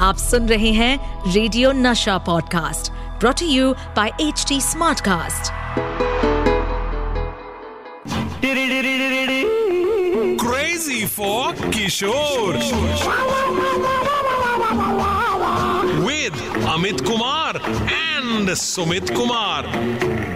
आप सुन रहे हैं radio Nasha podcast brought you by H T smartcast Crazy for Kishore. With Amit Kumar and Sumit Kumar.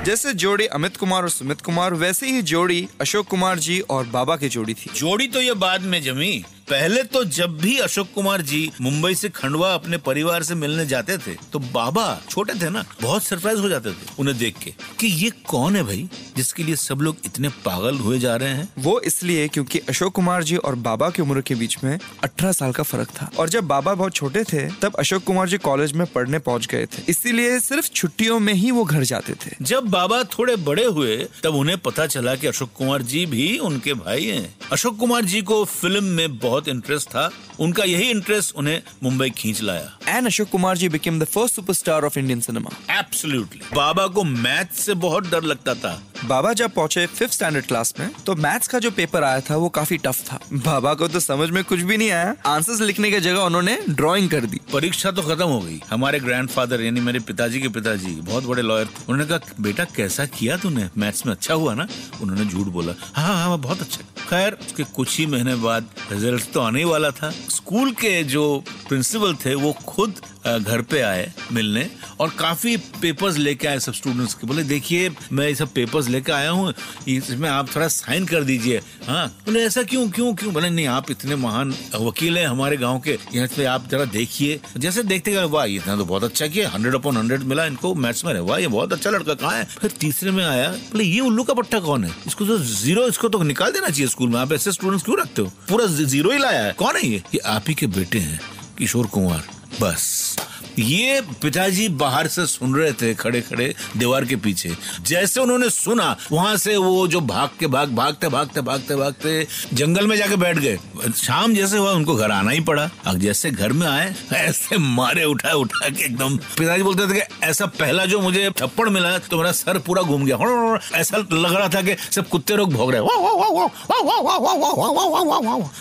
जैसे जोड़ी अमित कुमार और सुमित कुमार वैसे ही जोड़ी अशोक कुमार जी और बाबा की जोड़ी थी जोड़ी तो ये बाद में जमी पहले तो जब भी अशोक कुमार जी मुंबई से खंडवा अपने परिवार से मिलने जाते थे तो बाबा छोटे थे ना बहुत सरप्राइज़ हो जाते थे उन्हें देख के कि ये कौन है भाई जिसके लिए सब लोग इतने पागल हुए जा रहे हैं? वो इसलिए क्योंकि अशोक कुमार जी और बाबा की उम्र के बीच में 18 साल का फ़र्क था। और जब बाबा बहुत छोटे थे तब अशोक कुमार जी कॉलेज में पढ़ने पहुँच गए थे। इसीलिए सिर्फ़ छुट्टियों में ही वो घर जाते थे। जब बाबा थोड़े बड़े हुए तब उन्हें पता चला की अशोक कुमार जी भी उनके भाई है। अशोक कुमार जी को फ़िल्म में बहुत इंटरेस्ट था। उनका यही इंटरेस्ट उन्हें मुंबई खींच लाया। And Ashok Kumar ji became the first superstar of Indian cinema absolutely बाबा को मैथ से बहुत डर लगता था। बाबा जब पहुँचे फिफ्थ स्टैंडर्ड क्लास में तो मैथ्स का जो पेपर आया था वो काफ़ी टफ था। बाबा को तो समझ में कुछ भी नहीं आया। आंसर्स लिखने की जगह उन्होंने ड्राइंग कर दी। परीक्षा तो खत्म हो गई। हमारे ग्रैंडफादर यानी मेरे पिताजी के पिताजी बहुत बड़े लॉयर थे। उन्होंने कहा बेटा कैसा किया तूने? मैथ्स में अच्छा हुआ ना? उन्होंने झूठ बोला। हाँ हाँ हाँ, बहुत अच्छा खैर, उसके कुछ ही महीने बाद रिज़ल्ट तो आने ही वाला था। स्कूल के जो प्रिंसिपल थे, वो खुद घर पे आए मिलने और काफ़ी पेपर्स लेके आए सब स्टूडेंट्स के। बोले, देखिए, मैं ये सब पेपर्स लेके आया हूँ, इसमें आप थोड़ा साइन कर दीजिए। हाँ। बोले, ऐसा क्यों क्यों क्यों? बोले, नहीं, आप इतने महान वकील हैं हमारे गाँव के, यहाँ पे आप जरा देखिए। जैसे देखते गए, वाह इतना तो बहुत अच्छा किया हंड्रेड अपॉन हंड्रेड मिला इनको मैथ्स में वाह, ये बहुत अच्छा लड़का कहाँ है? फिर तीसरे में आया, बोले, ये उल्लू का पट्टा कौन है? इसको तो ज़ीरो इसको तो निकाल देना चाहिए स्कूल में, आप ऐसे स्टूडेंट्स क्यों रखते हो? पूरा ज़ीरो ही लाया है, कौन है ये? ये आप ही के बेटे हैं, किशोर कुमार Bus. ये पिताजी बाहर से सुन रहे थे खड़े खड़े दीवार के पीछे जैसे उन्होंने सुना वहाँ से वो जो भाग के भाग भागते भागते भागते भागते जंगल में जाके बैठ गए शाम जैसे हुआ उनको घर आना ही पड़ा अब जैसे घर में आए ऐसे मारे उठा उठा के एकदम पिताजी बोलते थे कि ऐसा पहला जो मुझे थप्पड़ मिला तो मेरा सर पूरा घूम गया ऐसा लग रहा था कि सब कुत्ते लोग भोग रहे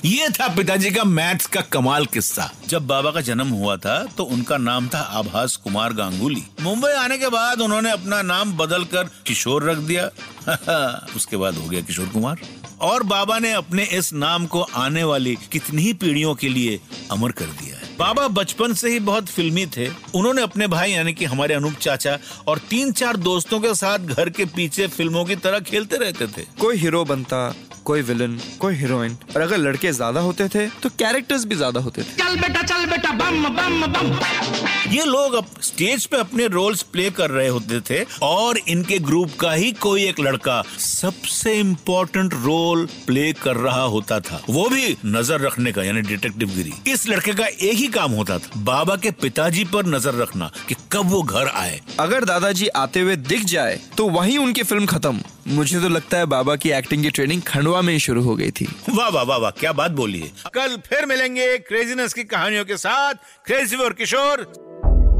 ये था पिताजी का मैथ्स का कमाल किस्सा जब बाबा का जन्म हुआ था तो उनका नाम था आभास कुमार गांगुली। मुंबई आने के बाद उन्होंने अपना नाम बदलकर किशोर रख दिया। उसके बाद हो गया किशोर कुमार। और बाबा ने अपने इस नाम को आने वाली कितनी ही पीढ़ियों के लिए अमर कर दिया है। बाबा बचपन से ही बहुत फिल्मी थे। उन्होंने अपने भाई यानी कि हमारे अनूप चाचा और तीन चार दोस्तों के साथ घर के पीछे फ़िल्मों की तरह खेलते रहते थे। कोई हीरो बनता कोई विलन कोई हीरोइन। और अगर लड़के ज़्यादा होते थे तो कैरेक्टर्स भी ज़्यादा होते थे। चल बेटा चल बेटा bum bum bum. ये लोग अप, स्टेज पे अपने रोल्स प्ले कर रहे होते थे और इनके ग्रुप का ही कोई एक लड़का सबसे इम्पोर्टेंट रोल प्ले कर रहा होता था। वो भी नज़र रखने का यानी डिटेक्टिव गिरी। इस लड़के का एक ही काम होता था बाबा के पिताजी पर नज़र रखना कि कब वो घर आए। अगर दादाजी आते हुए दिख जाए तो वहीं उनकी फ़िल्म खत्म। मुझे तो लगता है बाबा की एक्टिंग की ट्रेनिंग खंडवा में ही शुरू हो गई थी। वाह वाह वाह वाह क्या बात बोली है। कल फिर मिलेंगे क्रेजीनेस की कहानियों के साथ क्रेजी और किशोर।